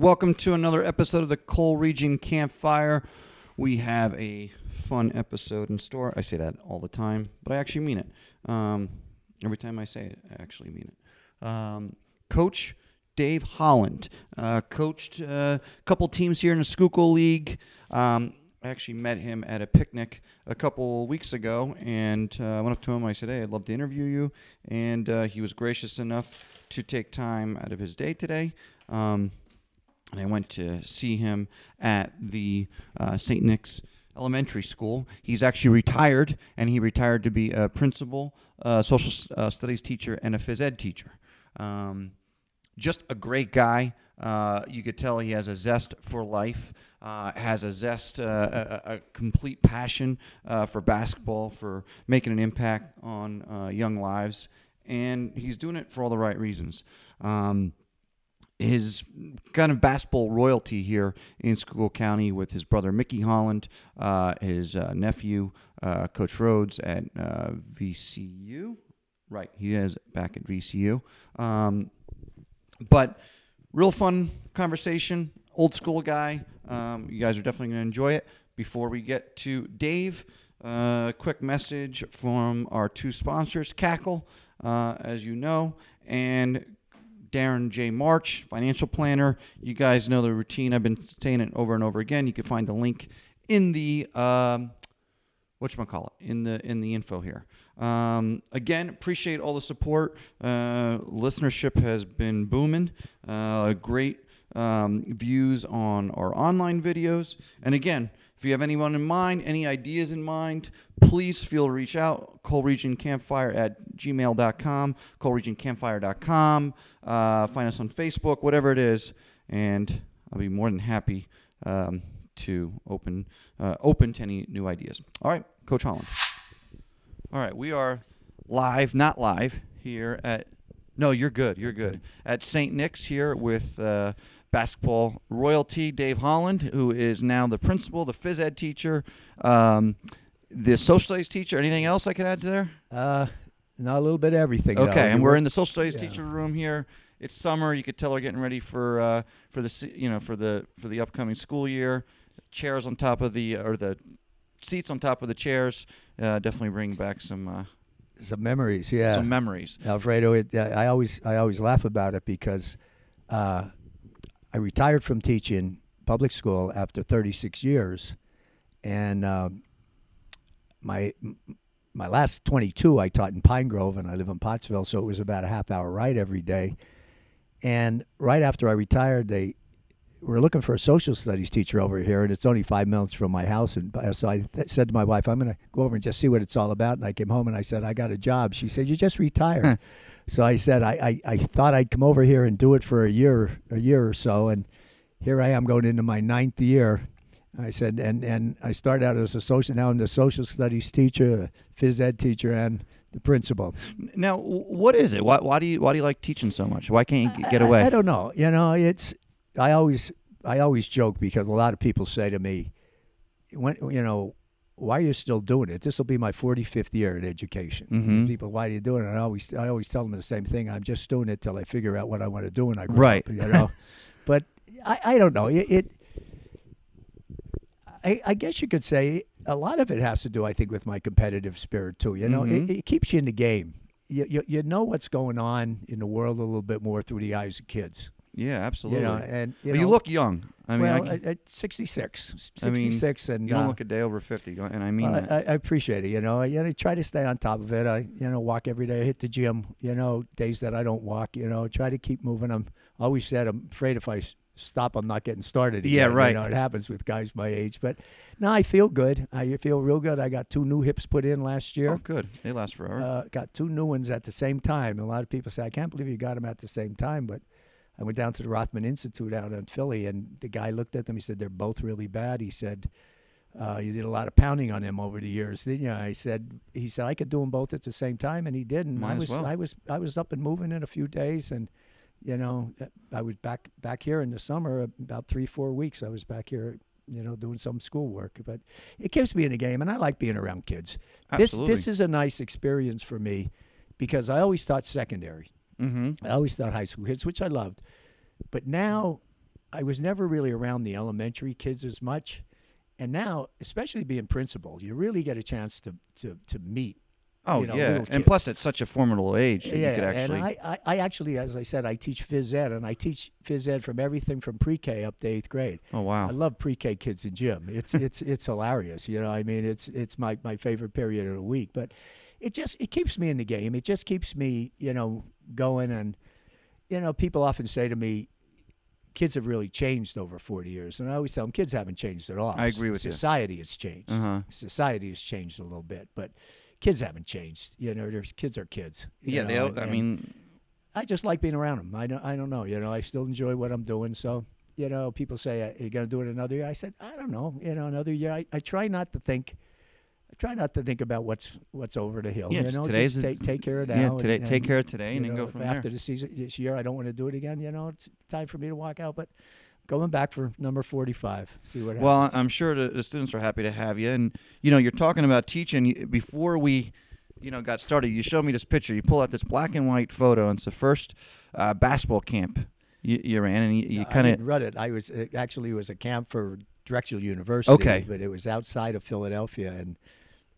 Welcome to another episode of the Coal Region Campfire. We have a fun episode in store. I say that all the time, but I actually mean it. Um, every time I say it, I actually mean it. Um, Coach Dave Holland uh, coached uh, a couple teams here in the Schuylkill League. Um, I actually met him at a picnic a couple weeks ago, and uh, I went up to him. I said, "Hey, I'd love to interview you," and uh, he was gracious enough to take time out of his day today. Um, and I went to see him at the uh, St. Nick's Elementary School. He's actually retired, and he retired to be a principal, uh, social uh, studies teacher, and a phys ed teacher. Um, just a great guy. Uh, you could tell he has a zest for life, uh, has a zest, uh, a, a, complete passion for basketball, for making an impact on young lives, and he's doing it for all the right reasons. Um, his kind of basketball royalty here in Schuylkill County with his brother Mickey Holland, uh, his uh, nephew uh, Coach Rhoades at uh, VCU. Right, he is back at VCU. Um, but real fun conversation, old school guy. Um, you guys are definitely going to enjoy it. Before we get to Dave, a uh, quick message from our two sponsors, Cackle, uh, as you know, and Darren J. March, financial planner. You guys know the routine. I've been saying it over and over again. You can find the link in the um, what you call it in the in the info here. Um, again, appreciate all the support. Uh, listenership has been booming. Uh, great um, views on our online videos. And again, if you have anyone in mind, any ideas in mind, please feel reach out. Coal Region Campfire at gmail.com, coalregioncampfire.com. Uh, find us on Facebook, whatever it is, and I'll be more than happy um, to open uh, open to any new ideas. All right, Coach Holland. All right, we are live, not live, here at. No, you're good. You're good. At St. Nick's here with uh, basketball royalty, Dave Holland, who is now the principal, the phys ed teacher, um, the social studies teacher. Anything else I could add to there? Uh, not a little bit of everything. Okay, though. and we're were- in the social studies yeah. teacher room here. It's summer. You could tell we're getting ready for uh, for the you know for the for the upcoming school year. Chairs on top of the or the seats on top of the chairs uh, definitely bring back some uh, some memories. Yeah, some memories. Alfredo. It, I always I always laugh about it because uh, I retired from teaching public school after 36 years, and um, my my last 22 I taught in Pine Grove, and I live in Pottsville, so it was about a half hour ride every day. And right after I retired, they were looking for a social studies teacher over here, and it's only five minutes from my house. And uh, so I th- said to my wife, "I'm going to go over and just see what it's all about." And I came home and I said, "I got a job." She said, "You just retired." so I said, I, I, "I thought I'd come over here and do it for a year, a year or so." And here I am going into my ninth year. I said, and and I started out as a social. Now I'm the social studies teacher, the phys ed teacher, and the principal. Now, what is it? Why, why do you why do you like teaching so much? Why can't you get I- away? I, don't know. You know, it's I always I always joke because a lot of people say to me, when you know, why are you still doing it? This will be my 45th year in education. Mhm. People, why are you doing it? And I always I always tell them the same thing. I'm just doing it till I figure out what I want to do when I grow Right. up. You know, but I, I don't know. It, it I, I guess you could say a lot of it has to do, I think, with my competitive spirit too. You know, Mhm. it, it keeps you in the game. You, you you know what's going on in the world a little bit more through the eyes of kids. Yeah, absolutely. You know, and you, But you look young. I mean, I well, can- at, at 66, I mean, 66, and you don't uh, look a day over fifty, and I mean well, that. I, I appreciate it. You know, I, you know, try to stay on top of it. I, you know, walk every day. I hit the gym. You know, days that I don't walk. You know, try to keep moving. I'm always said I'm afraid if I stop, I'm not getting started. Yeah, right. You know, it happens with guys my age. But no, I feel good. I feel real good. I got two new hips put in last year. oh, good. They last forever. Uh, got two new ones at the same time. A lot of people say, I can't believe you got them at the same time. But I went down to the Rothman Institute out in Philly, and the guy looked at them. He said, They're both really bad. He said, uh, You did a lot of pounding on them over the years, didn't you? I said, He said, I could do them both at the same time. And he did. And Might I was, well. I, was, I was up and moving in a few days. And, you know, I was back back here in the summer, about three, four weeks. I was back here you know, doing some schoolwork. But it keeps me in the game, and I like being around kids. Absolutely. This this is a nice experience for me because I always thought secondary. Mm-hmm. I always thought high school kids, which I loved. But now I was never really around the elementary kids as much, and now, especially being principal, you really get a chance to to to meet. Oh you know, yeah, and plus it's such a formidable age that yeah, you could actually. and I, I, I actually, as I said, I teach phys ed, and I teach phys ed from everything from pre-K up to eighth grade. oh wow. I love pre-K kids in gym. It's it's it's hilarious. You know, I mean, it's it's my, my favorite period of the week. But it just it keeps me in the game. It just keeps me, you know, going. And you know, people often say to me, kids have really changed over 40 years, and I always tell them, kids haven't changed at all. I agree with you. Society has changed. Uh-huh. Society has changed a little bit, but kids haven't changed. You know, there's kids are kids. yeah, know, they. and- I mean, I just like being around them. I don't, I don't know. You know, I still enjoy what I'm doing. So, you know, people say, "Are you going to do it another year?" I said, "I don't know. You know, another year." I, I try not to think. I try not to think about what's what's over the hill. Yeah, you know, today's just take take care of now. yeah, today and, take care of today and then know, go from after there. After the season this year, I don't want to do it again. You know, it's time for me to walk out. But going back for number forty-five, see what happens. Well. I'm sure the, the students are happy to have you, and you know, you're talking about teaching. Before we, you know, got started, you showed me this picture. You pull out this black and white photo, and it's the first uh, basketball camp you, you ran, and you, you I kind of run it. I was it actually was a camp for Drexel University. Okay. but it was outside of Philadelphia, and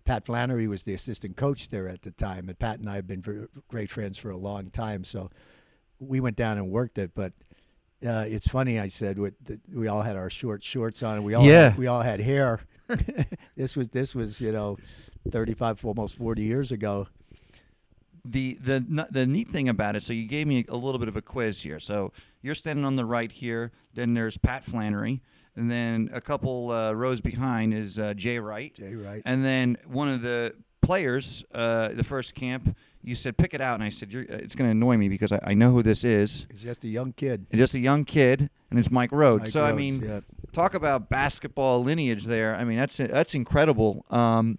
Pat Flannery was the assistant coach there at the time. And Pat and I have been great friends for a long time, so we went down and worked it. But uh, it's funny. I said with the, we all had our short shorts on, and we all Yeah. had, we all had hair. this was this was you know, thirty five almost forty years ago. the the the neat thing about it. So you gave me a little bit of a quiz here. So you're standing on the right here. Then there's Pat Flannery, and then a couple uh, rows behind is uh, Jay Wright. Jay Wright. And then one of the players, uh, the first camp, you said pick it out, and I said You're, uh, it's going to annoy me because I, I know who this is. He's just a young kid. It's just a young kid, and it's Mike Rhoades. Mike so I mean, yeah. talk about basketball lineage there. I mean, that's that's incredible. Um,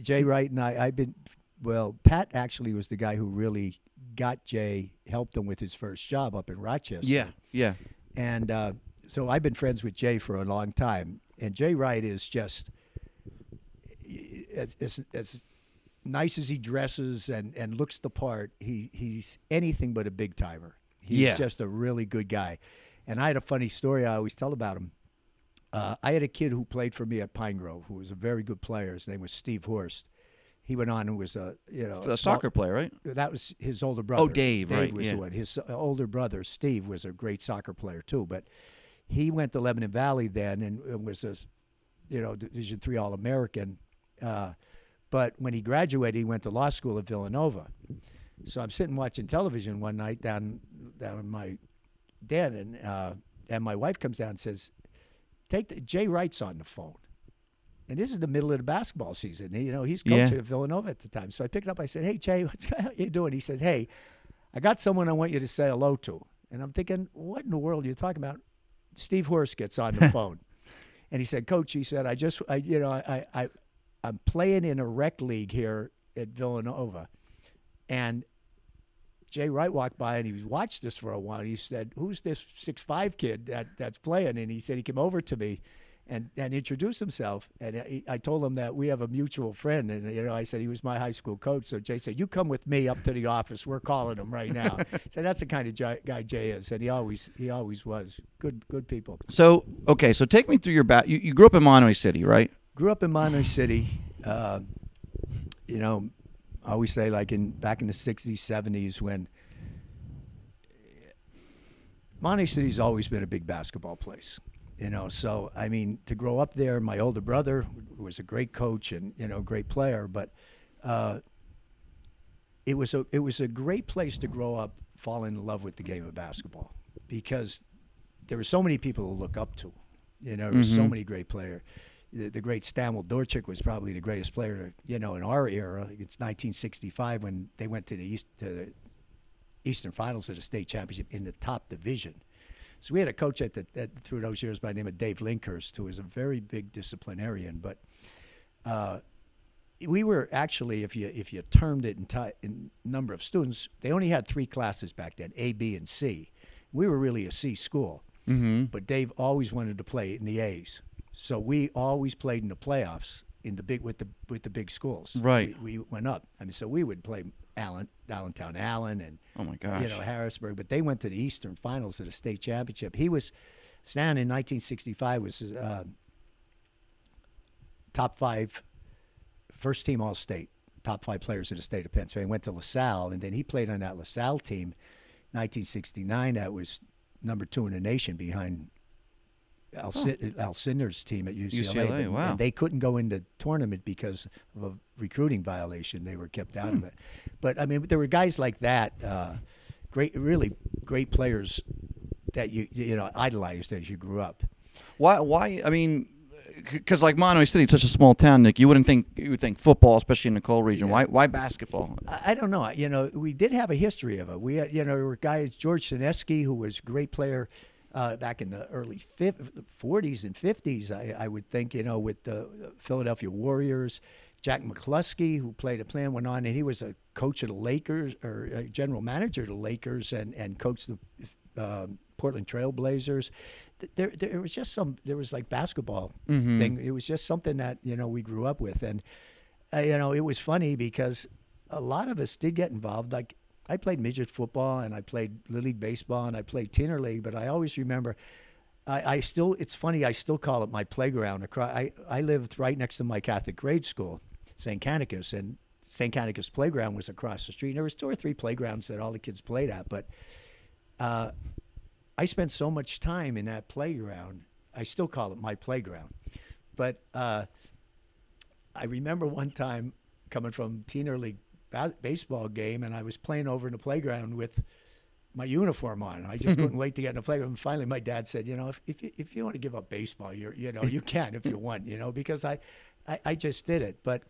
Jay Wright and I, I've been, well, Pat actually was the guy who really got Jay, helped him with his first job up in Rochester. yeah, yeah, And uh, so I've been friends with Jay for a long time. And Jay Wright is just, as, as, as nice as he dresses and, and looks the part, he, he's anything but a big timer. He's Yeah. just a really good guy. And I had a funny story I always tell about him. Uh, I had a kid who played for me at Pine Grove who was a very good player. His name was Steve Horst. He went on and was a you know a soccer player, right? that was his older brother. Oh, Dave, Dave right, was yeah. the one. His older brother, Steve, was a great soccer player too. But he went to Lebanon Valley then and, and was a, you know, Division three All American. Uh, but when he graduated, he went to law school at Villanova. So I'm sitting watching television one night down down in my den, and uh, and my wife comes down and says, "Take the, Jay Wright's on the phone." And this is the middle of the basketball season. You know, he's Yeah. coaching at Villanova at the time. So I picked it up. I said, "Hey, Jay, what's how you doing?" He said, "Hey, I got someone I want you to say hello to." And I'm thinking, "What in the world are you talking about?" Steve Horst gets on the phone, and he said, "Coach," he said, "I just, I, you know, I, I, I'm playing in a rec league here at Villanova, and Jay Wright walked by and he watched us for a while. And He said, "Who's this six five kid that that's playing?" And he said he came over to me. And, and introduced himself, and I, I told him that we have a mutual friend, and you know I said he was my high school coach. So Jay said, "You come with me up to the office. We're calling him right now." so that's the kind of guy guy Jay is, and he always he always was good good people. So okay, so take me through your back. You, you grew up in Mahanoy City, right? grew up in Mahanoy City. Uh, you know, I always say like in back in the '60s, '70s when Mahanoy City's always been a big basketball place. You know, so I mean, to grow up there, my older brother was a great coach and you know, great player, but uh, it was a it was a great place to grow up, fall in love with the game of basketball because there were so many people to look up to. You know, there were so many great players. The, the great Stan Wlodarczyk was probably the greatest player, you know, in our era. It's 1965 when they went to the East to the Eastern Finals of the state championship in the top division. So we had a coach at the at, through those years by the name of Dave Linkhurst, who was a very big disciplinarian. But uh, we were actually, if you if you termed it in, ti in number of students, they only had three classes back then: A, B, and C. We were really a C school, Mm-hmm. but Dave always wanted to play in the A's, so we always played in the playoffs in the big with the with the big schools. Right. We, we went up. I mean, so we would play Allen, Allentown Allen, and Oh my gosh. you know Harrisburg, but they went to the Eastern Finals of the state championship. He was Stan in 1965 was uh, top five, first team All State, top five players in the state of Pennsylvania. Went to LaSalle, and then he played on that LaSalle team, 1969. That was number two in the nation behind. Al, Alcindor's team at UCLA, UCLA, but- wow. and they couldn't go into tournament because of a recruiting violation. They were kept out of it. But I mean, there were guys like that, uh, great, really great players that you you know idolized as you grew up. Why? Why? I mean, because like Mahanoy City, such a small town, Nick. You wouldn't think you would think football, especially in the coal region. Why? Why basketball? I, I don't know. You know, we did have a history of it. We had, you know, there were guys George Senesky, who was a great player. Uh, back in the early fif- 40s and 50s, I, I would think, you know, with the Philadelphia Warriors, Jack McCloskey, who played a plan, went on, and he was a coach of the Lakers or a general manager of the Lakers and, and coached the um, Portland Trail Blazers. There, there was just some, there was like basketball thing. It was just something that, you know, we grew up with. And, uh, you know, it was funny because a lot of us did get involved. Like, I played midget football and I played Little League baseball and I played Tinner League, but I always remember I, I still, it's funny, I still call it my playground. Across, I, I lived right next to my Catholic grade school, St. Canicus, and St. Canicus playground was across the street. And there was two or three playgrounds that all the kids played at, but uh, I spent so much time in that playground. I still call it my playground. But uh, I remember one time coming from Teen League ba- baseball game, and I was playing over in the playground with my uniform on. I just couldn't wait to get in the playground. And finally, my dad said, "You know, if if you, if you want to give up baseball, you're you know you can if you want, you know, because I, I I just did it, but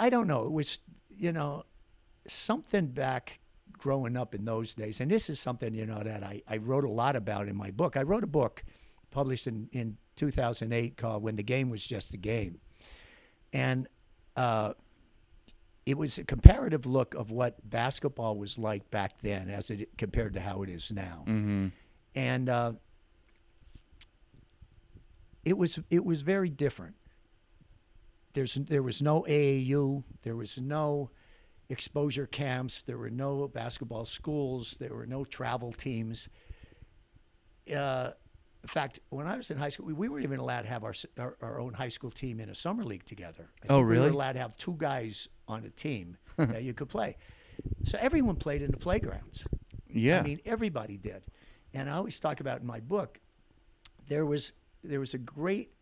I don't know. It was you know something back growing up in those days, and this is something you know that I I wrote a lot about in my book. I wrote a book published in in 2008 called "When the Game Was Just a Game," and uh, it was a comparative look of what basketball was like back then as it compared to how it is now. Mm-hmm. And uh, it was it was very different. There's there was no AAU, there was no exposure camps, there were no basketball schools, there were no travel teams. Uh, in fact, when I was in high school, we, we weren't even allowed to have our, our our own high school team in a summer league together. I Oh, think We really? were allowed to have two guys on a team that you could play. So everyone played in the playgrounds. Yeah. I mean, everybody did. And I always talk about in my book, there was there was a great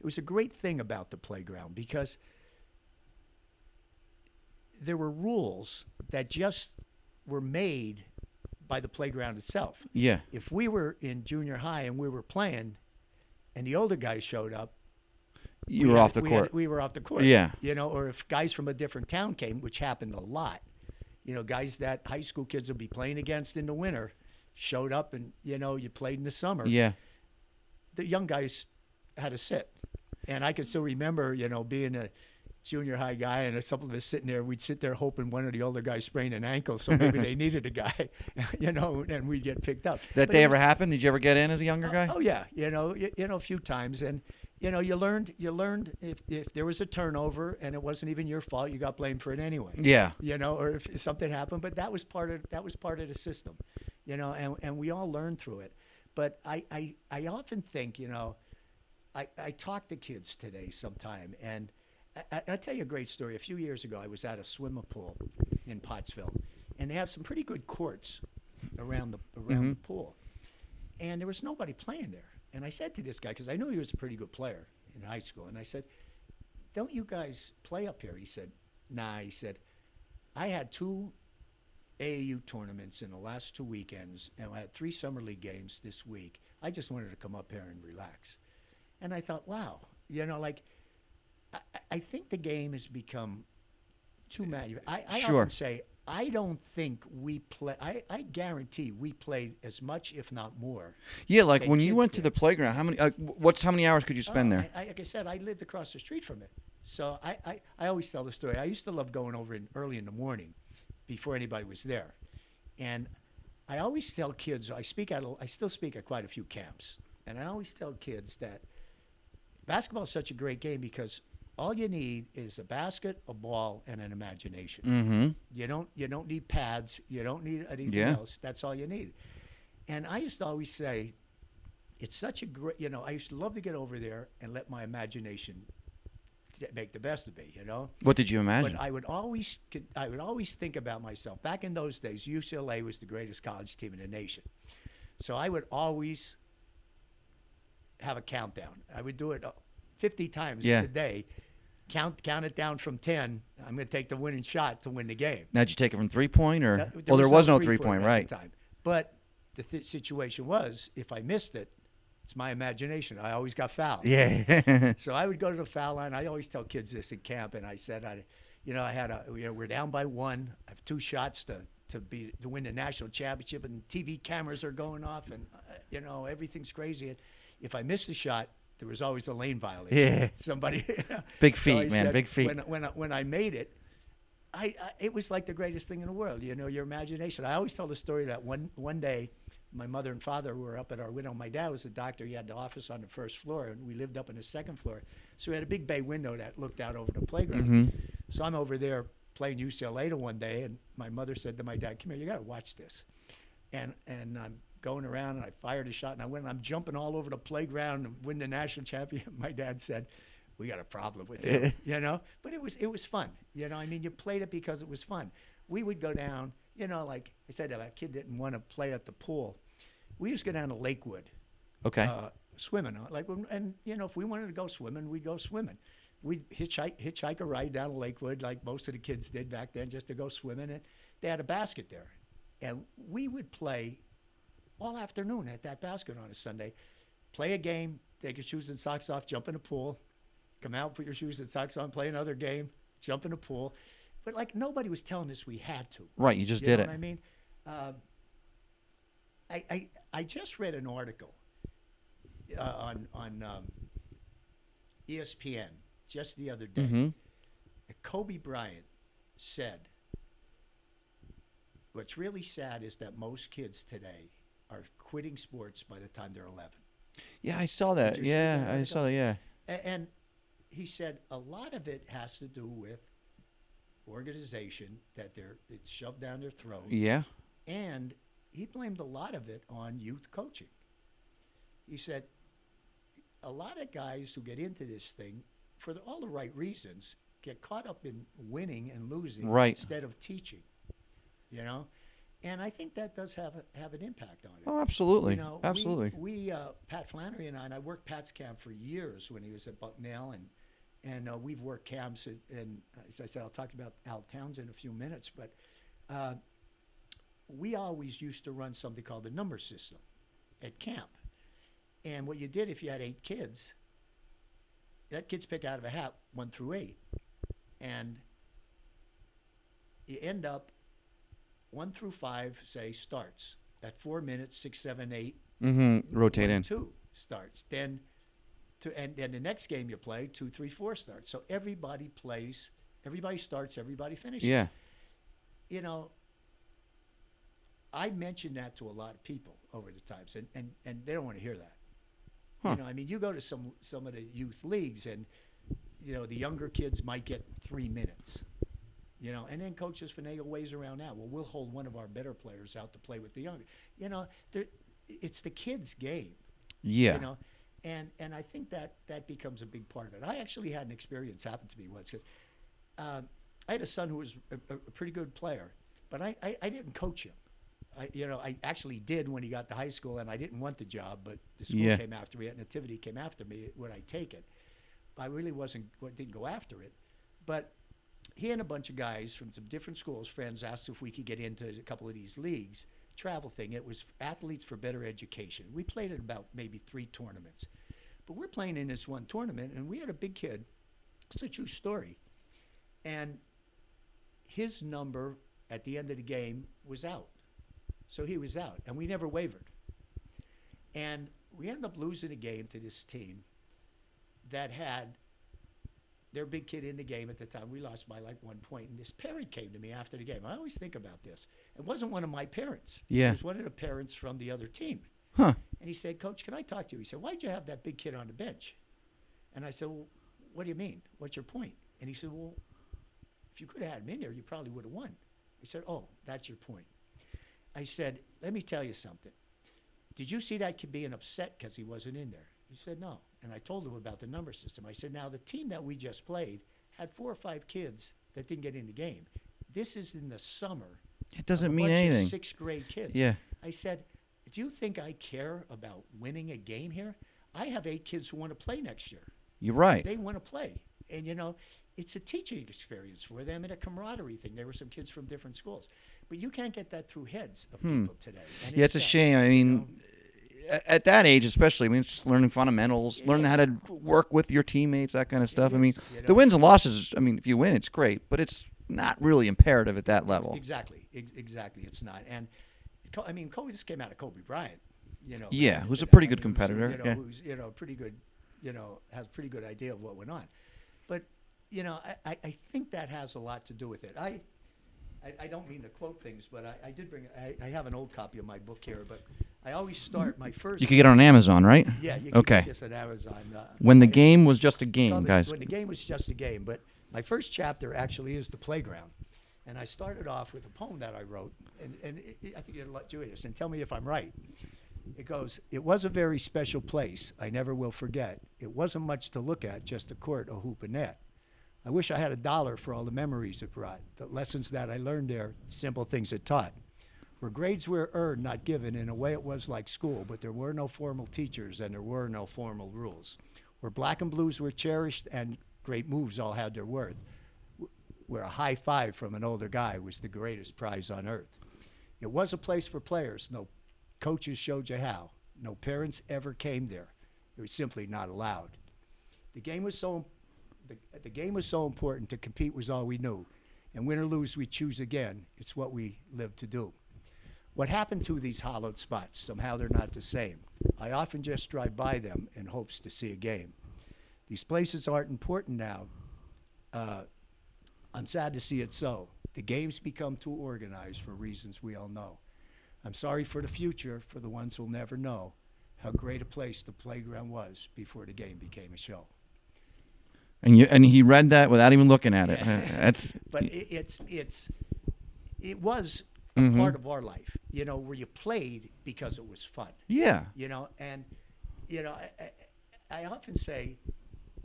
it was a great thing about the playground because there were rules that just were made by the playground itself. yeah. If we were in junior high and we were playing and the older guys showed up, You we were had- off the we had- court. we were off the court. Yeah. You know, or if guys from a different town came, which happened a lot, you know, guys that high school kids would be playing against in the winter showed up and, you know, you played in the summer. yeah. The young guys had to sit. And I could still remember, you know, being a junior high guy and some of us sitting there, we'd sit there hoping one of the older guys sprained an ankle, so maybe they needed a guy, you know, and we'd get picked up. That But day it ever was- happened? Did you ever get in as a younger oh, guy? Oh yeah, you know, you, you know, a few times, and you know, you learned, you learned if if there was a turnover and it wasn't even your fault, you got blamed for it anyway. Yeah. You know, or if something happened, but that was part of that was part of the system, you know, and and we all learned through it. But I I, I often think, you know, I I talk to kids today sometime, and I, I'll tell you a great story. A few years ago, I was at a swimming pool in Pottsville, and they have some pretty good courts around the around the mm-hmm. pool and there was nobody playing there. And I said to this guy, because I knew he was a pretty good player in high school, and I said, Don't you guys play up here? He said, Nah. He said, I had two AAU tournaments in the last two weekends, and I had three summer league games this week. I just wanted to come up here and relax. And I thought, wow, you know, like, I, I think the game has become too uh, many. I, I Sure. often say, I don't think we play. I, I guarantee we played as much, if not more. Yeah, like when you went to the playground, how many? Uh, what's how many hours could you spend Oh, there? I, I, like I said, I lived across the street from it. So I, I, I always tell the story. I used to love going over in early in the morning before anybody was there. And I always tell kids, I speak at, a- I still speak at quite a few camps. And I always tell kids that basketball is such a great game because all you need is a basket, a ball, and an imagination. Mm-hmm. You don't you don't need pads. You don't need anything Yeah. else. That's all you need. And I used to always say, it's such a great. You know, I used to love to get over there and let my imagination t- make the best of me. You know. What did you imagine? But I would always, I would always think about myself. Back in those days, UCLA was the greatest college team in the nation. So I would always have a countdown. I would do it uh, 50 times Yeah. a day. Count, count it down from 10. I'm going to take the winning shot to win the game. now, did you take it from three point or? That- well, there was no three three-point point, right? time. But the th- situation was, if I missed it, it's my imagination. I always got fouled. Yeah. So I would go to the foul line. I always tell kids this in camp, and I said, I, you know, I had a, you know, we're down by one. I have two shots to to be to win the national championship, and TV cameras are going off, and uh, you know everything's crazy. And if I missed the shot, there was always a lane violation. Yeah. Somebody. Big feet, I man, said, big feet. When when I, when I made it. I, I, it was like the greatest thing in the world, you know, your imagination. I always tell the story that one one day, my mother and father were up at our window. My dad was a doctor; he had the office on the first floor, and we lived up on the second floor. So we had a big bay window that looked out over the playground. Mhm. So I'm over there playing UCLA to one day, and my mother said to my dad, "Come here, you got to watch this." And and I'm going around, and I fired a shot, and I went, and I'm jumping all over the playground and win the national championship. My dad said, "We got a problem with it," you know. But it was it was fun, you know. I mean, you played it because it was fun. We would go down, you know, like I said, if a kid didn't want to play at the pool, we used to go down to Lakewood Okay. uh, swimming. uh, Like, and you know, if we wanted to go swimming, we'd go swimming. We'd hitchhike, hitchhike a ride down to Lakewood, like most of the kids did back then, just to go swimming. And they had a basket there, and we would play all afternoon at that basket on a Sunday. Play a game, take your shoes and socks off, jump in the pool, come out, put your shoes and socks on, play another game, jump in the pool. But like nobody was telling us we had to. right. You just You did it. I mean, um, I, I I just read an article uh, on on um, ESPN just the other day. Mhm. Kobe Bryant said, "What's really sad is that most kids today quitting sports by the time they're 11." Yeah, I saw that. Did you see Yeah, that I saw that. Yeah. And he said a lot of it has to do with organization that they're it's shoved down their throat. Yeah. And he blamed a lot of it on youth coaching. He said a lot of guys who get into this thing for the, all the right reasons get caught up in winning and losing Right. instead of teaching. You know? And I think that does have a, have an impact on it. Oh, absolutely. You know, we- absolutely. We, uh, Pat Flannery and I, and I worked Pat's camp for years when he was at Bucknell, and and uh, we've worked camps. At, and as I said, I'll talk about Al Towns in a few minutes, but uh, we always used to run something called the number system at camp. And what you did if you had eight kids, that kids pick out of a hat one through eight, and you end up one through five say starts at four minutes, six, seven, eight, Mm-hmm. Rotate in. Two starts. Then, to and then the next game you play, two, three, four starts. So everybody plays. Everybody starts. Everybody finishes. Yeah. You know, I mentioned that to a lot of people over the times, and and, and they don't want to hear that. Huh. You know, I mean, you go to some some of the youth leagues, and you know the younger kids might get three minutes. You know, and then coaches finagle ways around that. Well, we'll hold one of our better players out to play with the younger. You know, it's the kids' game Yeah. you know and and i think that that becomes a big part of it i actually had an experience happen to me once because um, i had a son who was a, a pretty good player but I, I, I didn't coach him I, you know, I actually did when he got to high school, and I didn't want the job, but the school Yeah. came after me. Nativity came after me. Would I take it? I really wasn't. wa- Didn't go after it, but he and a bunch of guys from some different schools, friends, asked if we could get into a couple of these leagues. Travel thing. It was athletes for better education. We played at about maybe three tournaments, but we're playing in this one tournament, and we had a big kid. It's a true story, and his number at the end of the game was out, so he was out, and we never wavered. And we ended up losing a game to this team that had their big kid in the game at the time. We lost by like one point, and this parent came to me after the game. I always think about this. It wasn't one of my parents. Yeah. It was one of the parents from the other team. Huh. And he said, Coach, can I talk to you? He said, Why'd you have that big kid on the bench? And I said, well, what do you mean? What's your point? And he said, well, if you could have had him in there, you probably would have won. He said, oh, that's your point. I said, let me tell you something. Did you see that kid being upset because he wasn't in there? He said, no. And I told him about the number system. I said, now the team that we just played had four or five kids that didn't get in the game. This is in the summer. It doesn't mean anything. sixth grade kids. Yeah. I said, do you think I care about winning a game here? I have eight kids who want to play next year. You're right. They want to play. And, you know, it's a teaching experience for them and a camaraderie thing. There were some kids from different schools. But you can't get that through heads of people today. And Hmm. yeah, it's a shame. I mean, at that age, especially, I mean, it's just learning fundamentals, learning how to work with your teammates, that kind of stuff. I mean, you the wins and losses. I mean, if you win, it's great, but it's not really imperative at that level. Exactly. Exactly. It's not. And, I mean, Kobe just came out of Kobe Bryant. You know, Yeah, who's a pretty I good mean, competitor, You know, yeah. who's you know pretty good. You know, has a pretty good idea of what went on. But you know, I, I, I think that has a lot to do with it. I. I, I don't mean to quote things, but I, I did bring. I, I have an old copy of my book here, but I always start my first. You could get it on Amazon, right? Yeah, you Okay. get this on Amazon. Uh, When the I- game was just a game, the- guys. When the game was just a game, but my first chapter actually is the playground, and I started off with a poem that I wrote, and, and it, I think you'll enjoy this, and tell me if I'm right. It goes, "It was a very special place. I never will forget. It wasn't much to look at, just a court, a hoop, and net. I wish I had a dollar for all the memories it brought, the lessons that I learned there, simple things it taught." Where grades were earned, not given, in a way it was like school, but there were no formal teachers and there were no formal rules. Where black and blues were cherished and great moves all had their worth. Where a high five from an older guy was the greatest prize on earth. It was a place for players. No coaches showed you how. No parents ever came there. It was simply not allowed. The game was so the, the game was so important to compete was all we knew. And win or lose, we choose again. It's what we live to do. What happened to these hollowed spots? Somehow they're not the same. I often just drive by them in hopes to see a game. These places aren't important now. Uh, I'm sad to see it so. The games become too organized for reasons we all know. I'm sorry for the future, for the ones who'll never know how great a place the playground was before the game became a show. And you and he read that without even looking at it. Uh, That's but it, it's it's it was a Mhm. part of our life, you know, where you played because it was fun, yeah. you know, and you know, I, I, I often say,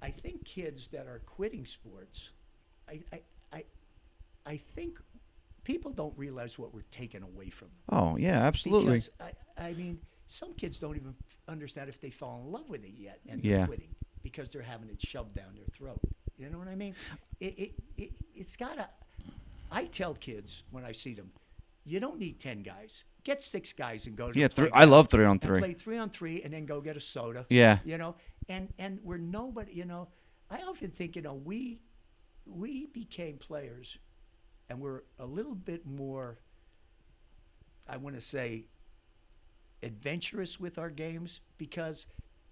I think kids that are quitting sports, I, I, I, I think people don't realize what we're taking away from them. Oh yeah, absolutely. Because I, I mean, some kids don't even understand if they fall in love with it yet, and Yeah. they're quitting because they're having it shoved down their throat. You know what I mean? It, it, it, it's gotta. I tell kids when I see them, you don't need ten guys. Get six guys and go to Yeah, the three, I love three on three. play three on three, and then go get a soda. Yeah. You know, and and we're nobody. You know, I often think you know we we became players, and we're a little bit more. I want to say adventurous with our games because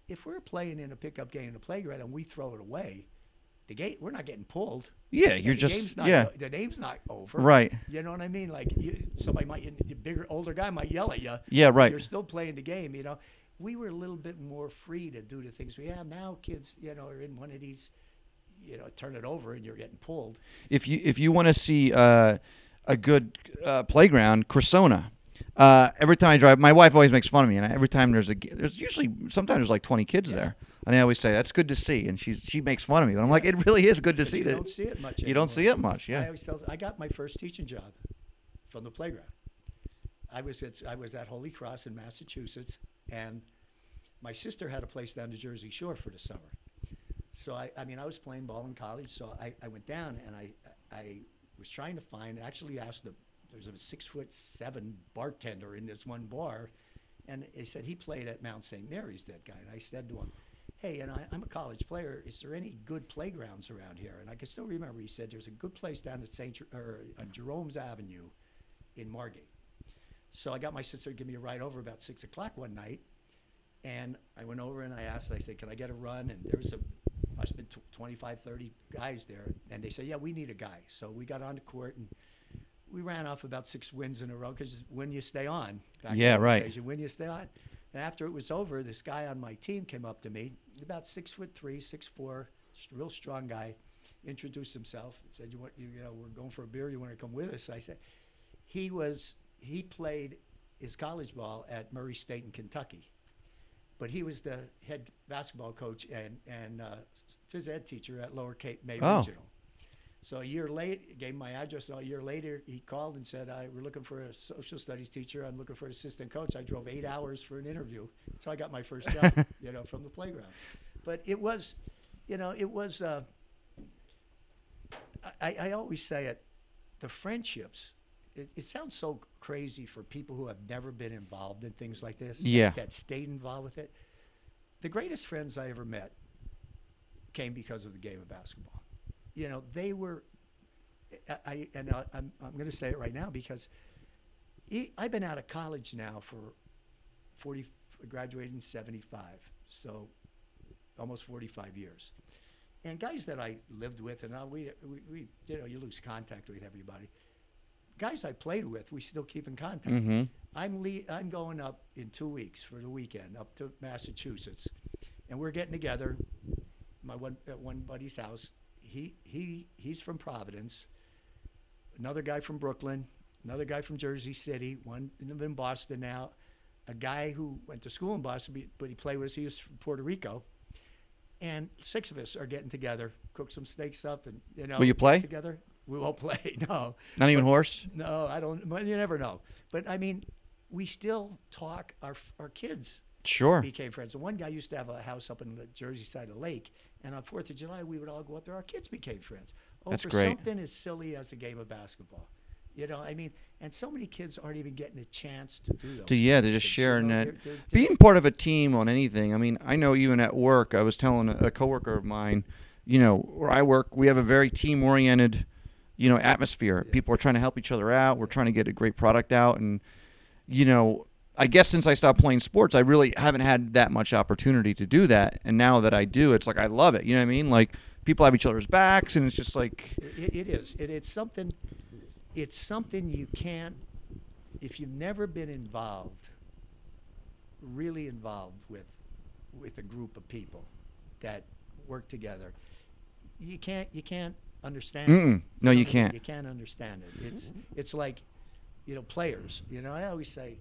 if we're playing in a pickup game in a playground and we throw it away, the game we're not getting pulled. Yeah, you're the just game's not, yeah. the name's not over. Right. You know what I mean? Like you, somebody might, a bigger, older guy might yell at you. Yeah, right. You're still playing the game. You know, we were a little bit more free to do the things we have now. Kids, you know, are in one of these, you know, turn it over and you're getting pulled. If you if you want to see uh, a good uh, playground, Cressona. Uh, every time I drive, my wife always makes fun of me, and every time there's a there's usually sometimes there's like 20 kids there, and I always say that's good to see, and she's she makes fun of me, but I'm like it really is good to But see you that. don't see it much. You don't see it much, Yeah. I always tell. I got my first teaching job from the playground. I was at I was at Holy Cross in Massachusetts, and my sister had a place down the Jersey Shore for the summer. So I, I mean, I was playing ball in college, so I, I went down and I I was trying to find. Actually, asked the there's a six foot seven bartender in this one bar, and he said he played at Mount St. Mary's. That guy, and I said to him, "Hey, and I, I'm a college player. Is there any good playgrounds around here?" And I can still remember he said, "There's a good place down at St. Jer- or on Jerome's Avenue, in Margate." So I got my sister to give me a ride over about six o'clock one night, and I went over and I asked, I said, "Can I get a run?" And there was a must have been tw- 25, 30 guys there, and they said, "Yeah, we need a guy." So we got on the court and we ran off about six wins in a row because when you stay on, back Yeah, right. win, you stay on. And after it was over, this guy on my team came up to me, about six foot three, six four, real strong guy, introduced himself. and Said, "You want you, you know we're going for a beer. You want to come with us?" I said, "He was he played his college ball at Murray State in Kentucky, but he was the head basketball coach and and uh, phys ed teacher at Lower Cape May Oh. Regional." So a year late, gave him my address. And a year later, he called and said, I, "We're looking for a social studies teacher. I'm looking for an assistant coach." I drove eight hours for an interview. That's how I got my first job, you know, from the playground. But it was, you know, it was. Uh, I, I always say it. The friendships. It, it sounds so crazy for people who have never been involved in things like this. Yeah. That stayed involved with it. The greatest friends I ever met came because of the game of basketball. You know, they were. I, I and I, I'm I'm going to say it right now because he, I've been out of college now for 40, graduated in 75, so almost 45 years. And guys that I lived with, and I, we, we, we, you know, you lose contact with everybody. Guys I played with, we still keep in contact. Mm-hmm. I'm le- I'm going up in two weeks for the weekend up to Massachusetts, and we're getting together. My one at one buddy's house. He he he's from Providence. Another guy from Brooklyn. Another guy from Jersey City. One in Boston now. A guy who went to school in Boston, but- but he played with us. He was from Puerto Rico. And six of us are getting together, cook some steaks up, and you know. Will you play? together? We won't play. No. Not even But- horse. no, I don't. You never know. But I mean, we still talk. Our our kids Sure. became friends. And one guy used to have a house up in the Jersey side of the lake, and on Fourth of July we would all go up there. Our kids became friends. Oh, That's for great. something as silly as a game of basketball. You know, I mean, and so many kids aren't even getting a chance to do those. To yeah, they're just you sharing know, that. they're- they're- they're- Being part of a team on anything. I mean, I know even at work, I was telling a, a coworker of mine, you know, where I work, we have a very team oriented, you know, atmosphere. Yeah. People are trying to help each other out. We're trying to get a great product out, and you know, I guess since I stopped playing sports, I really haven't had that much opportunity to do that. And now that I do, it's like I love it. You know what I mean? Like people have each other's backs, and it's just like It, it is. It, it's something. It's something you can't. If you've never been involved, really involved with, with a group of people that work together, you can't. You can't understand. it. No, you can't. You can't understand it. It's mm-hmm. it's like, you know, players. You know, I always say.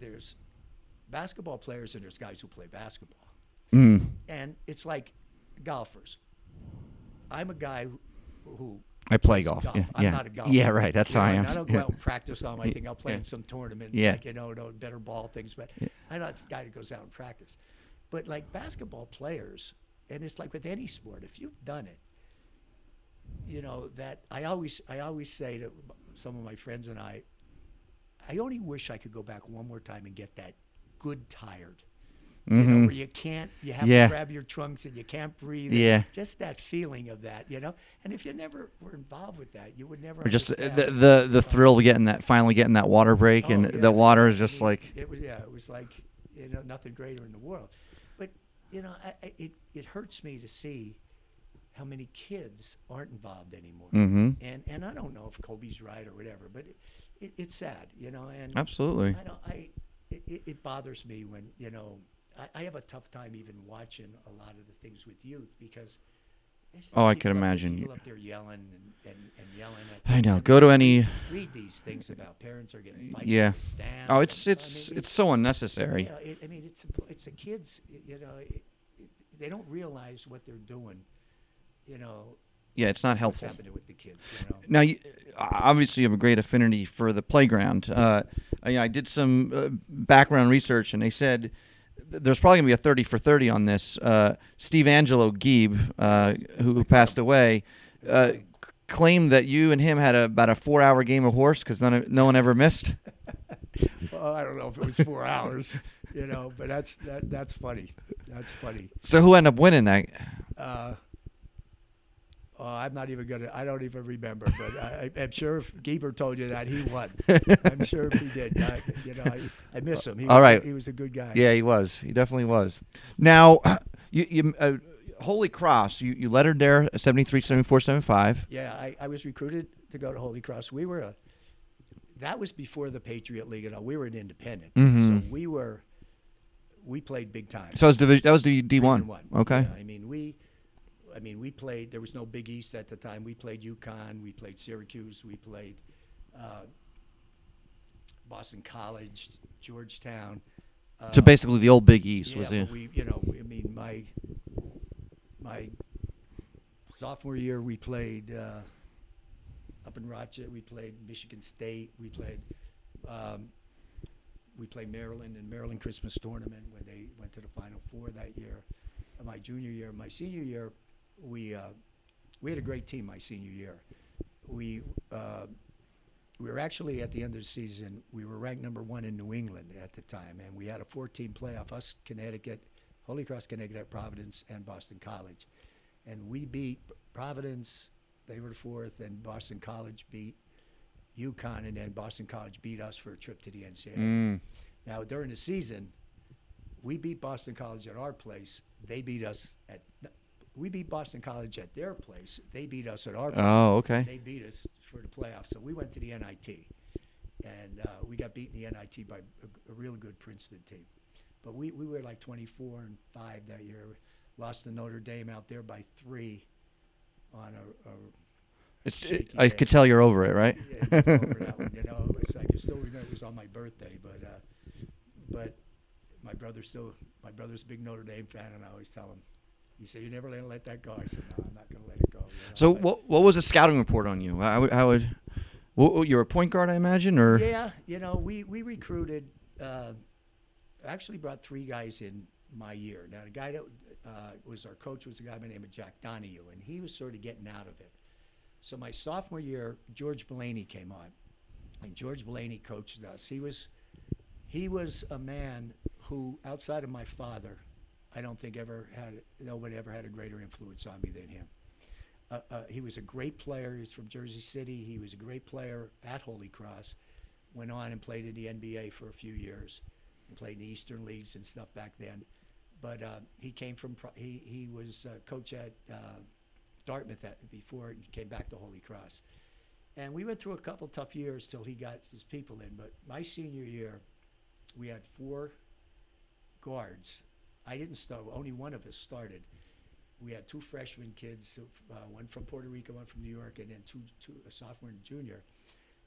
There's basketball players and there's guys who play basketball mm, and it's like golfers. I'm a guy who, who I play golf. golf. Yeah, I'm yeah. not a golfer. Yeah, right. That's You how I know, am. I don't go out and practice on my thing. I'll play yeah. in some tournaments, Yeah. like you know, know better ball things. But Yeah. I'm not the guy that goes out and practice. But like basketball players, and it's like with any sport, if you've done it, you know that I always I always say to some of my friends and I, I only wish I could go back one more time and get that good tired. You know, Mhm. where you can't, you have Yeah. to grab your trunks and you can't breathe. Yeah. Just that feeling of that, you know. And if you never were involved with that, you would never. Or just the, the the thrill of getting that finally getting that water break Oh, and yeah. the water is just like it was. Yeah, it was like you know nothing greater in the world. But you know, I, I, it it hurts me to see how many kids aren't involved anymore. hmm And and I don't know if Kobe's right or whatever, but it, it, it's sad, you know. And absolutely. I don't. I it, it, bothers me when you know. I, I have a tough time even watching a lot of the things with youth because. Oh, I could imagine. People up there yelling and, and, and yelling. At I know. Go to any. Read these things about parents are getting fights Yeah. Oh, it's and- I it's mean, it's so unnecessary. you know, it, I mean, it's a, it's a kids. You know, they don't realize what they're doing. You know, Yeah, it's not helpful. happening with the kids. You know. Now, you, obviously, you have a great affinity for the playground. Uh, I, I did some uh, background research, and they said th- there's probably gonna be a 30 for 30 on this. Uh, Steve Angelo Gieb, uh, who passed away, uh, claimed that you and him had a, about a four-hour game of horse because no one ever missed. well, I don't know if it was four hours. You know, but that's that that's funny. That's funny. So who ended up winning that? Uh, I'm not even gonna. I don't even remember. But I, I'm sure if Gieber told you that he won. I'm sure if he did. I, you know, I, I miss him. He All was, right. He was a good guy. Yeah, he was. He definitely was. Now, you, you uh, Holy Cross, you, you lettered there 73, 74, 75. Yeah, I, I was recruited to go to Holy Cross. We were a, that was before the Patriot League and all. We were an independent, so Mhm. we were, we played big time. So it was division. That was the D one. Okay. Yeah, I mean, we, I mean, we played. There was no Big East at the time. We played UConn. We played Syracuse. We played uh, Boston College, Georgetown. Uh, So basically, the old Big East yeah, was it? we, you know, I mean, my my sophomore year, we played uh, up in Rochester. We played Michigan State. We played. Um, we played Maryland in Maryland Christmas tournament when they went to the Final Four that year. My junior year, my senior year, we uh, we had a great team. My senior year, we uh, we were actually at the end of the season. We were ranked number one in New England at the time, and we had a four-team playoff. Us, Connecticut, Holy Cross, Connecticut, Providence, and Boston College, and we beat Providence. They were the fourth, and Boston College beat UConn, and then Boston College beat us for a trip to the NCAA. Mm. Now during the season, we beat Boston College at our place. They beat us at. We beat Boston College at their place. They beat us at our place. Oh, okay. They beat us for the playoffs. So we went to the NIT, and uh, we got beaten the NIT by a, a real good Princeton team. But we, we were like 24 and five that year. Lost to Notre Dame out there by three on a, a It's, shaky I could tell you're over it, right? yeah, you over that one, you know, it's like I still remember it was on my birthday, but uh, but my brother still my brother's a big Notre Dame fan, and I always tell him, he said, "You're never gonna let that go." I said, "No, I'm not gonna let it go." you know, so what what was the scouting report on you? How, would- how would what, you're a point guard, I imagine, or Yeah, you know, we we recruited. Uh, actually, brought three guys in my year. Now, the guy that uh, was our coach was a guy by the name of Jack Donohue, and he was sort of getting out of it. So my sophomore year, George Blaney came on, and George Blaney coached us. He was he was a man who, outside of my father, I don't think ever had nobody ever had a greater influence on me than him. Uh, uh, he was a great player. He's from Jersey City. He was a great player at Holy Cross. Went on and played in the NBA for a few years, and played in the Eastern leagues and stuff back then. But uh, he came from he he was coach at uh, Dartmouth at, before he came back to Holy Cross, and we went through a couple tough years till he got his people in. But my senior year, we had four guards. I didn't start. Only one of us started. We had two freshman kids, uh, one from Puerto Rico, one from New York, and then two, two a sophomore and junior.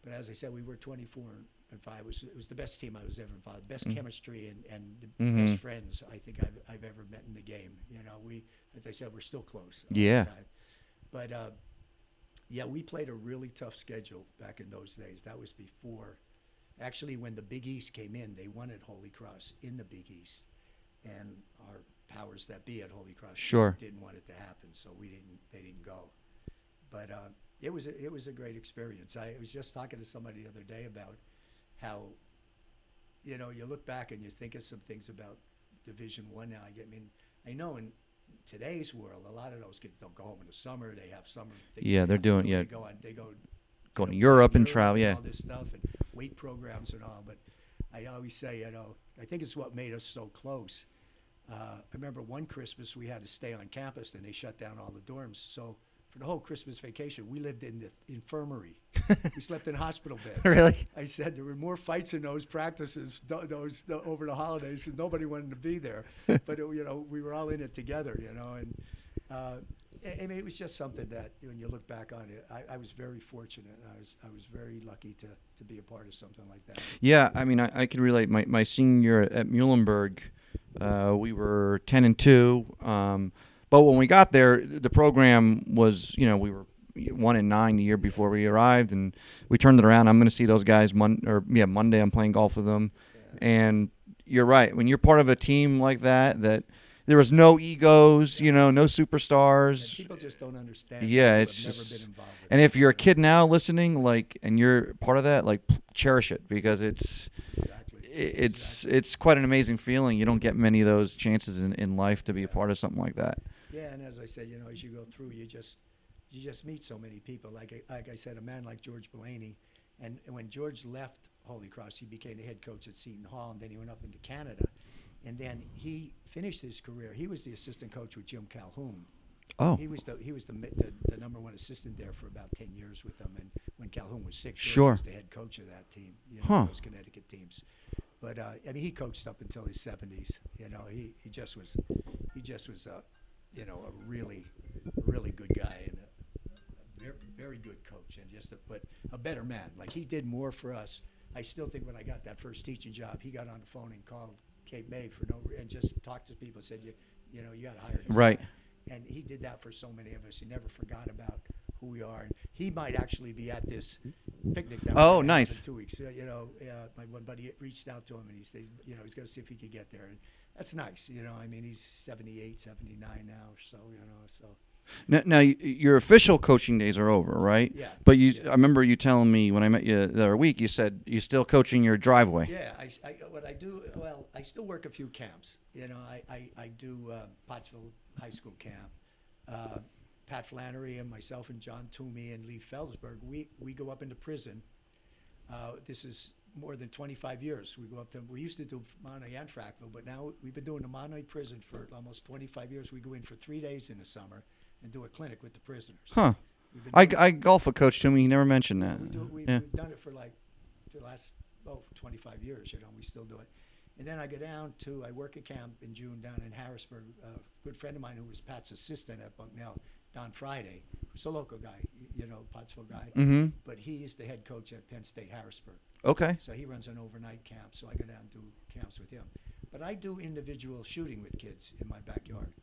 But as I said, we were 24 and five. It was, it was the best team I was ever involved. Best chemistry and, and the Mhm. best friends I think I've, I've ever met in the game. You know, we, as I said, we're still close. Yeah. But uh, yeah, we played a really tough schedule back in those days. That was before, actually, when the Big East came in, they wanted Holy Cross in the Big East, and our powers that be at Holy Cross Sure. didn't want it to happen, so we didn't. They didn't go. But uh, it was a, it was a great experience. I was just talking to somebody the other day about how, you know, you look back and you think of some things about Division One now. I mean, I know in today's world, a lot of those kids don't go home in the summer. They have summer. Things Yeah, they they're doing- do. yeah. They go on. They go Going to you know, Europe and travel, yeah. all this stuff and weight programs and all. But I always say, you know, I think it's what made us so close. Uh, I remember one Christmas we had to stay on campus and they shut down all the dorms. So for the whole Christmas vacation, we lived in the infirmary. we slept in hospital beds. Really? I said there were more fights in those practices, th- those th- over the holidays, because nobody wanted to be there. but it, you know, we were all in it together, you know, and uh, I mean, it was just something that when you look back on it, I, I was very fortunate. I was I was very lucky to to be a part of something like that. Yeah, I mean, I, I can relate. My my senior at Muhlenberg, uh, we were ten and two. Um, but when we got there, the program was, you know, we were one and nine the year before we arrived, and we turned it around. I'm going to see those guys Mon or yeah Monday. I'm playing golf with them, and you're right. When you're part of a team like that, that there was no egos, you know, no superstars. people just don't understand. Yeah, it's just- never been involved. with And if you're a kid now listening, like, and you're part of that, like, cherish it because it's exactly, it's exactly. it's quite an amazing feeling. You don't get many of those chances in, in life to be a part of something like that. Yeah, and as I said, you know, as you go through, you just you just meet so many people. Like I- like I said, a man like George Blaney, and when George left Holy Cross, he became the head coach at Seton Hall, and then he went up into Canada, and then he finished his career. He was the assistant coach with Jim Calhoun. Oh, He was the he was the, the the number one assistant there for about ten years with them, and when Calhoun was sick, Sure. was the head coach of that team. You know, Huh. those Connecticut teams. But uh, I mean, he coached up until his 70s. You know, he, he just was he just was a you know a really really good guy and a, a very, very good coach and just a, but a better man. Like he did more for us. I still think when I got that first teaching job, he got on the phone and called Cape May for no and just talked to people. Said you you know you got to hire this Right. guy." And he did that for so many of us. He never forgot about who we are. And he might actually be at this picnic. That Oh, nice. In two weeks. You know, uh, my one buddy reached out to him and he says, you know, he's going to see if he could get there. And that's nice. You know, I mean, he's 78, 79 now or so, you know, so. Now, now your official coaching days are over, right? Yeah. But you, Yeah. I remember you telling me when I met you the other week. You said you're still coaching your driveway. Yeah, I, I, what I do, well, I still work a few camps. You know, I, I, I do uh, Pottsville High School camp. Uh, Pat Flannery and myself and John Toomey and Lee Felsberg, we, we go up into prison. Uh, this is more than 25 years. We go up to, we used to do Monterey and Frackville, but now we've been doing the Monterey prison for almost 25 years. We go in for three days in the summer and do a clinic with the prisoners. Huh. I, I golf with Coach Toomey. He never mentioned that. we do, we, yeah. We've done it for like the last oh 25 years. You know, we still do it. And then I go down to I work at camp in June down in Harrisburg. A good friend of mine who was Pat's assistant at Bucknell, Don Friday, who's a local guy, you know, Pottsville guy. Mm-hmm. But he's the head coach at Penn State Harrisburg. Okay. So he runs an overnight camp. So I go down and do camps with him. But I do individual shooting with kids in my backyard.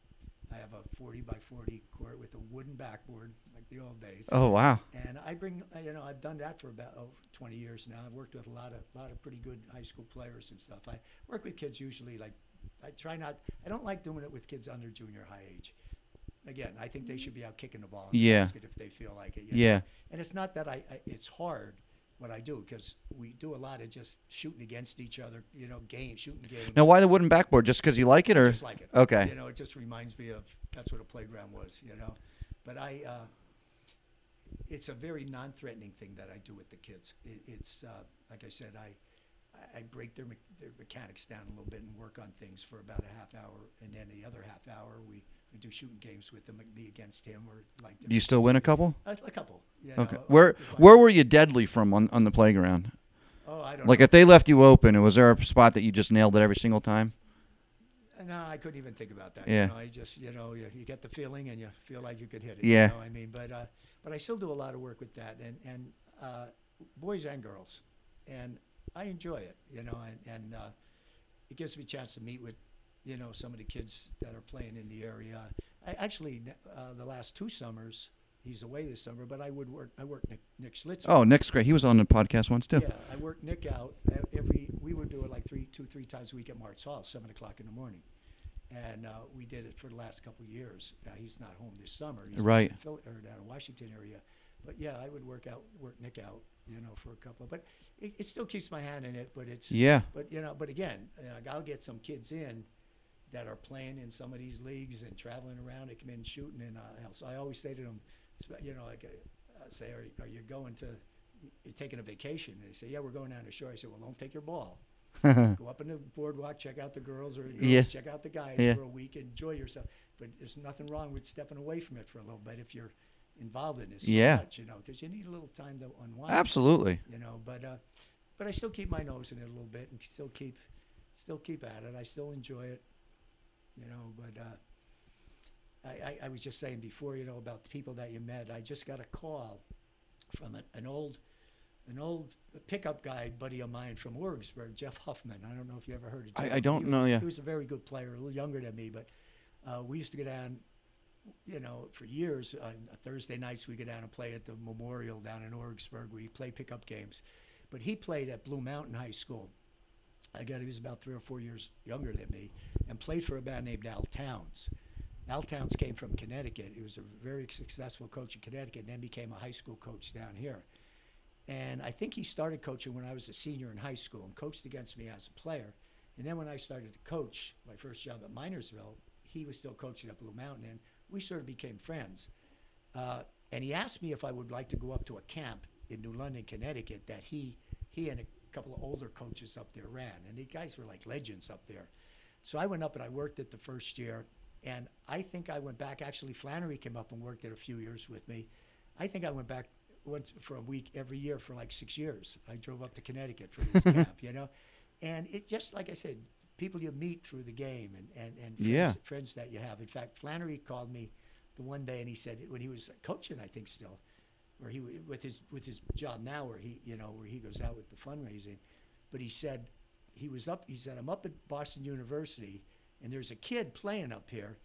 I have a 40 by 40 court with a wooden backboard, like the old days. Oh wow. And I bring, you know, I've done that for about oh, 20 years now. I've worked with a lot of, lot of pretty good high school players and stuff. I work with kids usually like, I try not, I don't like doing it with kids under junior high age. Again, I think they should be out kicking the ball in the Yeah. basket if they feel like it. you know. Yeah. And it's not that I, I it's hard what I do because we do a lot of just shooting against each other, you know, game shooting games. Now, why the wooden backboard? Just because you like it, or Just like it. Okay. You know, it just reminds me of that's what a playground was. You know, but I, uh, it's a very non-threatening thing that I do with the kids. It, it's uh, like I said, I, I- break their me- their mechanics down a little bit and work on things for about a half hour, and then the other half hour we, we do shooting games with them, me against him or like. Do you still win a couple? A, a couple. You Okay. Where where were you deadly from on, on the playground? Oh, I don't Like know. if they left you open, was there a spot that you just nailed it every single time? No, I couldn't even think about that. Yeah. You know, I just, you know, you, you get the feeling and you feel like you could hit it. Yeah. You know, I mean, but uh, but I still do a lot of work with that, and and uh, boys and girls, and I enjoy it. You know, and and uh, it gives me a chance to meet with, you know, some of the kids that are playing in the area. I actually uh, the last two summers. He's away this summer, but I would work. I work Nick, Nick Schlitzer. Oh, Nick's great. He was on the podcast once too. Yeah, I worked Nick out every. We would do it like three, two, three times a week at Martz Hall, seven o'clock in the morning, and uh, we did it for the last couple of years. Now he's not home this summer. He's down Right. in Phil- or down in Washington area, but yeah, I would work out, work Nick out, you know, for a couple. But it, it still keeps my hand in it. But it's Yeah. But you know, but again, uh, I'll get some kids in that are playing in some of these leagues and traveling around. and come in shooting, and uh, so I always say to them, you know, like uh, say, are, are you going to? You're taking a vacation, and they say, "Yeah, we're going down the shore." I say, "Well, don't take your ball. Go up on the boardwalk, check out the girls, or girls, Yeah. check out the guys Yeah. for a week, enjoy yourself." But there's nothing wrong with stepping away from it for a little bit if you're involved in this so Yeah. much, you know, because you need a little time to unwind. Absolutely. You know, but uh, but I still keep my nose in it a little bit and still keep still keep at it. I still enjoy it. You know, but uh, I, I, I was just saying before, you know, about the people that you met. I just got a call from an, an old an old pickup guy buddy of mine from Orwigsburg, Jeff Huffman. I don't know if you ever heard of I- Jeff. I don't He- know, yeah. He was a very good player, a little younger than me, but uh, we used to go down, you know, for years. On Thursday nights, we go down and play at the Memorial down in Orwigsburg. We play pickup games. But he played at Blue Mountain High School. I got he was about three or four years younger than me, and played for a band named Al Towns. Al Towns came from Connecticut. He was a very successful coach in Connecticut, and then became a high school coach down here. And I think he started coaching when I was a senior in high school and coached against me as a player. And then when I started to coach my first job at Minersville, he was still coaching at Blue Mountain, and we sort of became friends. Uh, and he asked me if I would like to go up to a camp in New London, Connecticut, that he he and a couple of older coaches up there ran, and the guys were like legends up there. So I went up and I worked it the first year, and I think I went back. Actually, Flannery came up and worked it a few years with me. I think I went back once for a week every year for like six years. I drove up to Connecticut for this camp, you know. and it just like I said, people you meet through the game and and and friends, Yeah. friends that you have. In fact, Flannery called me the one day and he said when he was coaching, I think still, or he w- with his with his job now, where he you know where he goes out with the fundraising, but he said he was up. He said I'm up at Boston University and there's a kid playing up here.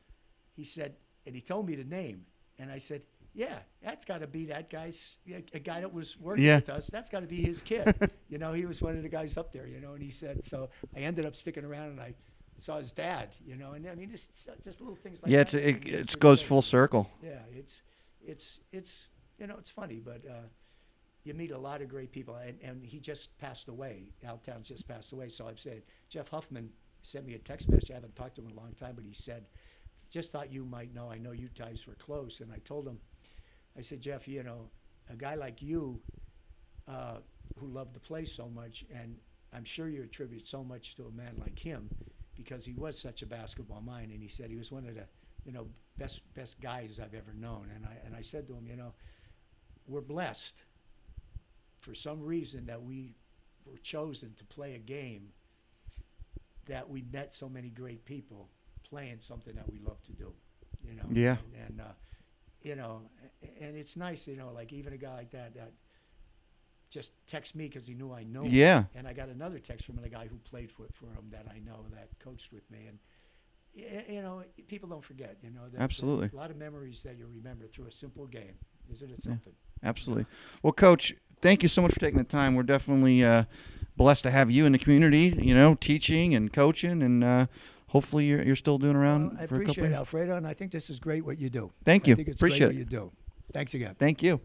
He said, and he told me the name, and I said. Yeah, that's got to be that guy's a guy that was working Yeah. with us. That's got to be his kid. you know, he was one of the guys up there. You know, and he said so. I ended up sticking around, and I saw his dad. You know, and I mean, just just little things like yeah, that. it's, I it it goes full circle. Yeah, it's it's it's you know it's funny, but uh, you meet a lot of great people, and, and he just passed away. Al Towns just passed away, so I've said Jeff Huffman sent me a text message. I haven't talked to him in a long time, but he said, "Just thought you might know. I know you guys were close." And I told him, I said, Jeff, you know, a guy like you, uh, who loved the place so much, and I'm sure you attribute so much to a man like him, because he was such a basketball mind. And he said he was one of the, you know, best best guys I've ever known. And I and I said to him, you know, we're blessed for some reason that we were chosen to play a game that we met so many great people playing something that we love to do. You know. Yeah. And, and uh, you know, and it's nice, you know, like even a guy like that that just text me because he knew I know. him. Yeah. And I got another text from a guy who played for, for him that I know that coached with me, and you know, people don't forget. You know, Absolutely. a lot of memories that you remember through a simple game. Isn't it something? Absolutely. Well, Coach, thank you so much for taking the time. We're definitely uh, blessed to have you in the community. You know, teaching and coaching, and uh, hopefully you're, you're still doing around Well, I for a couple appreciate it. Alfredo, and I think this is great what you do. Thank I you. think it's Appreciate it. what you do. Thanks again. Thank you.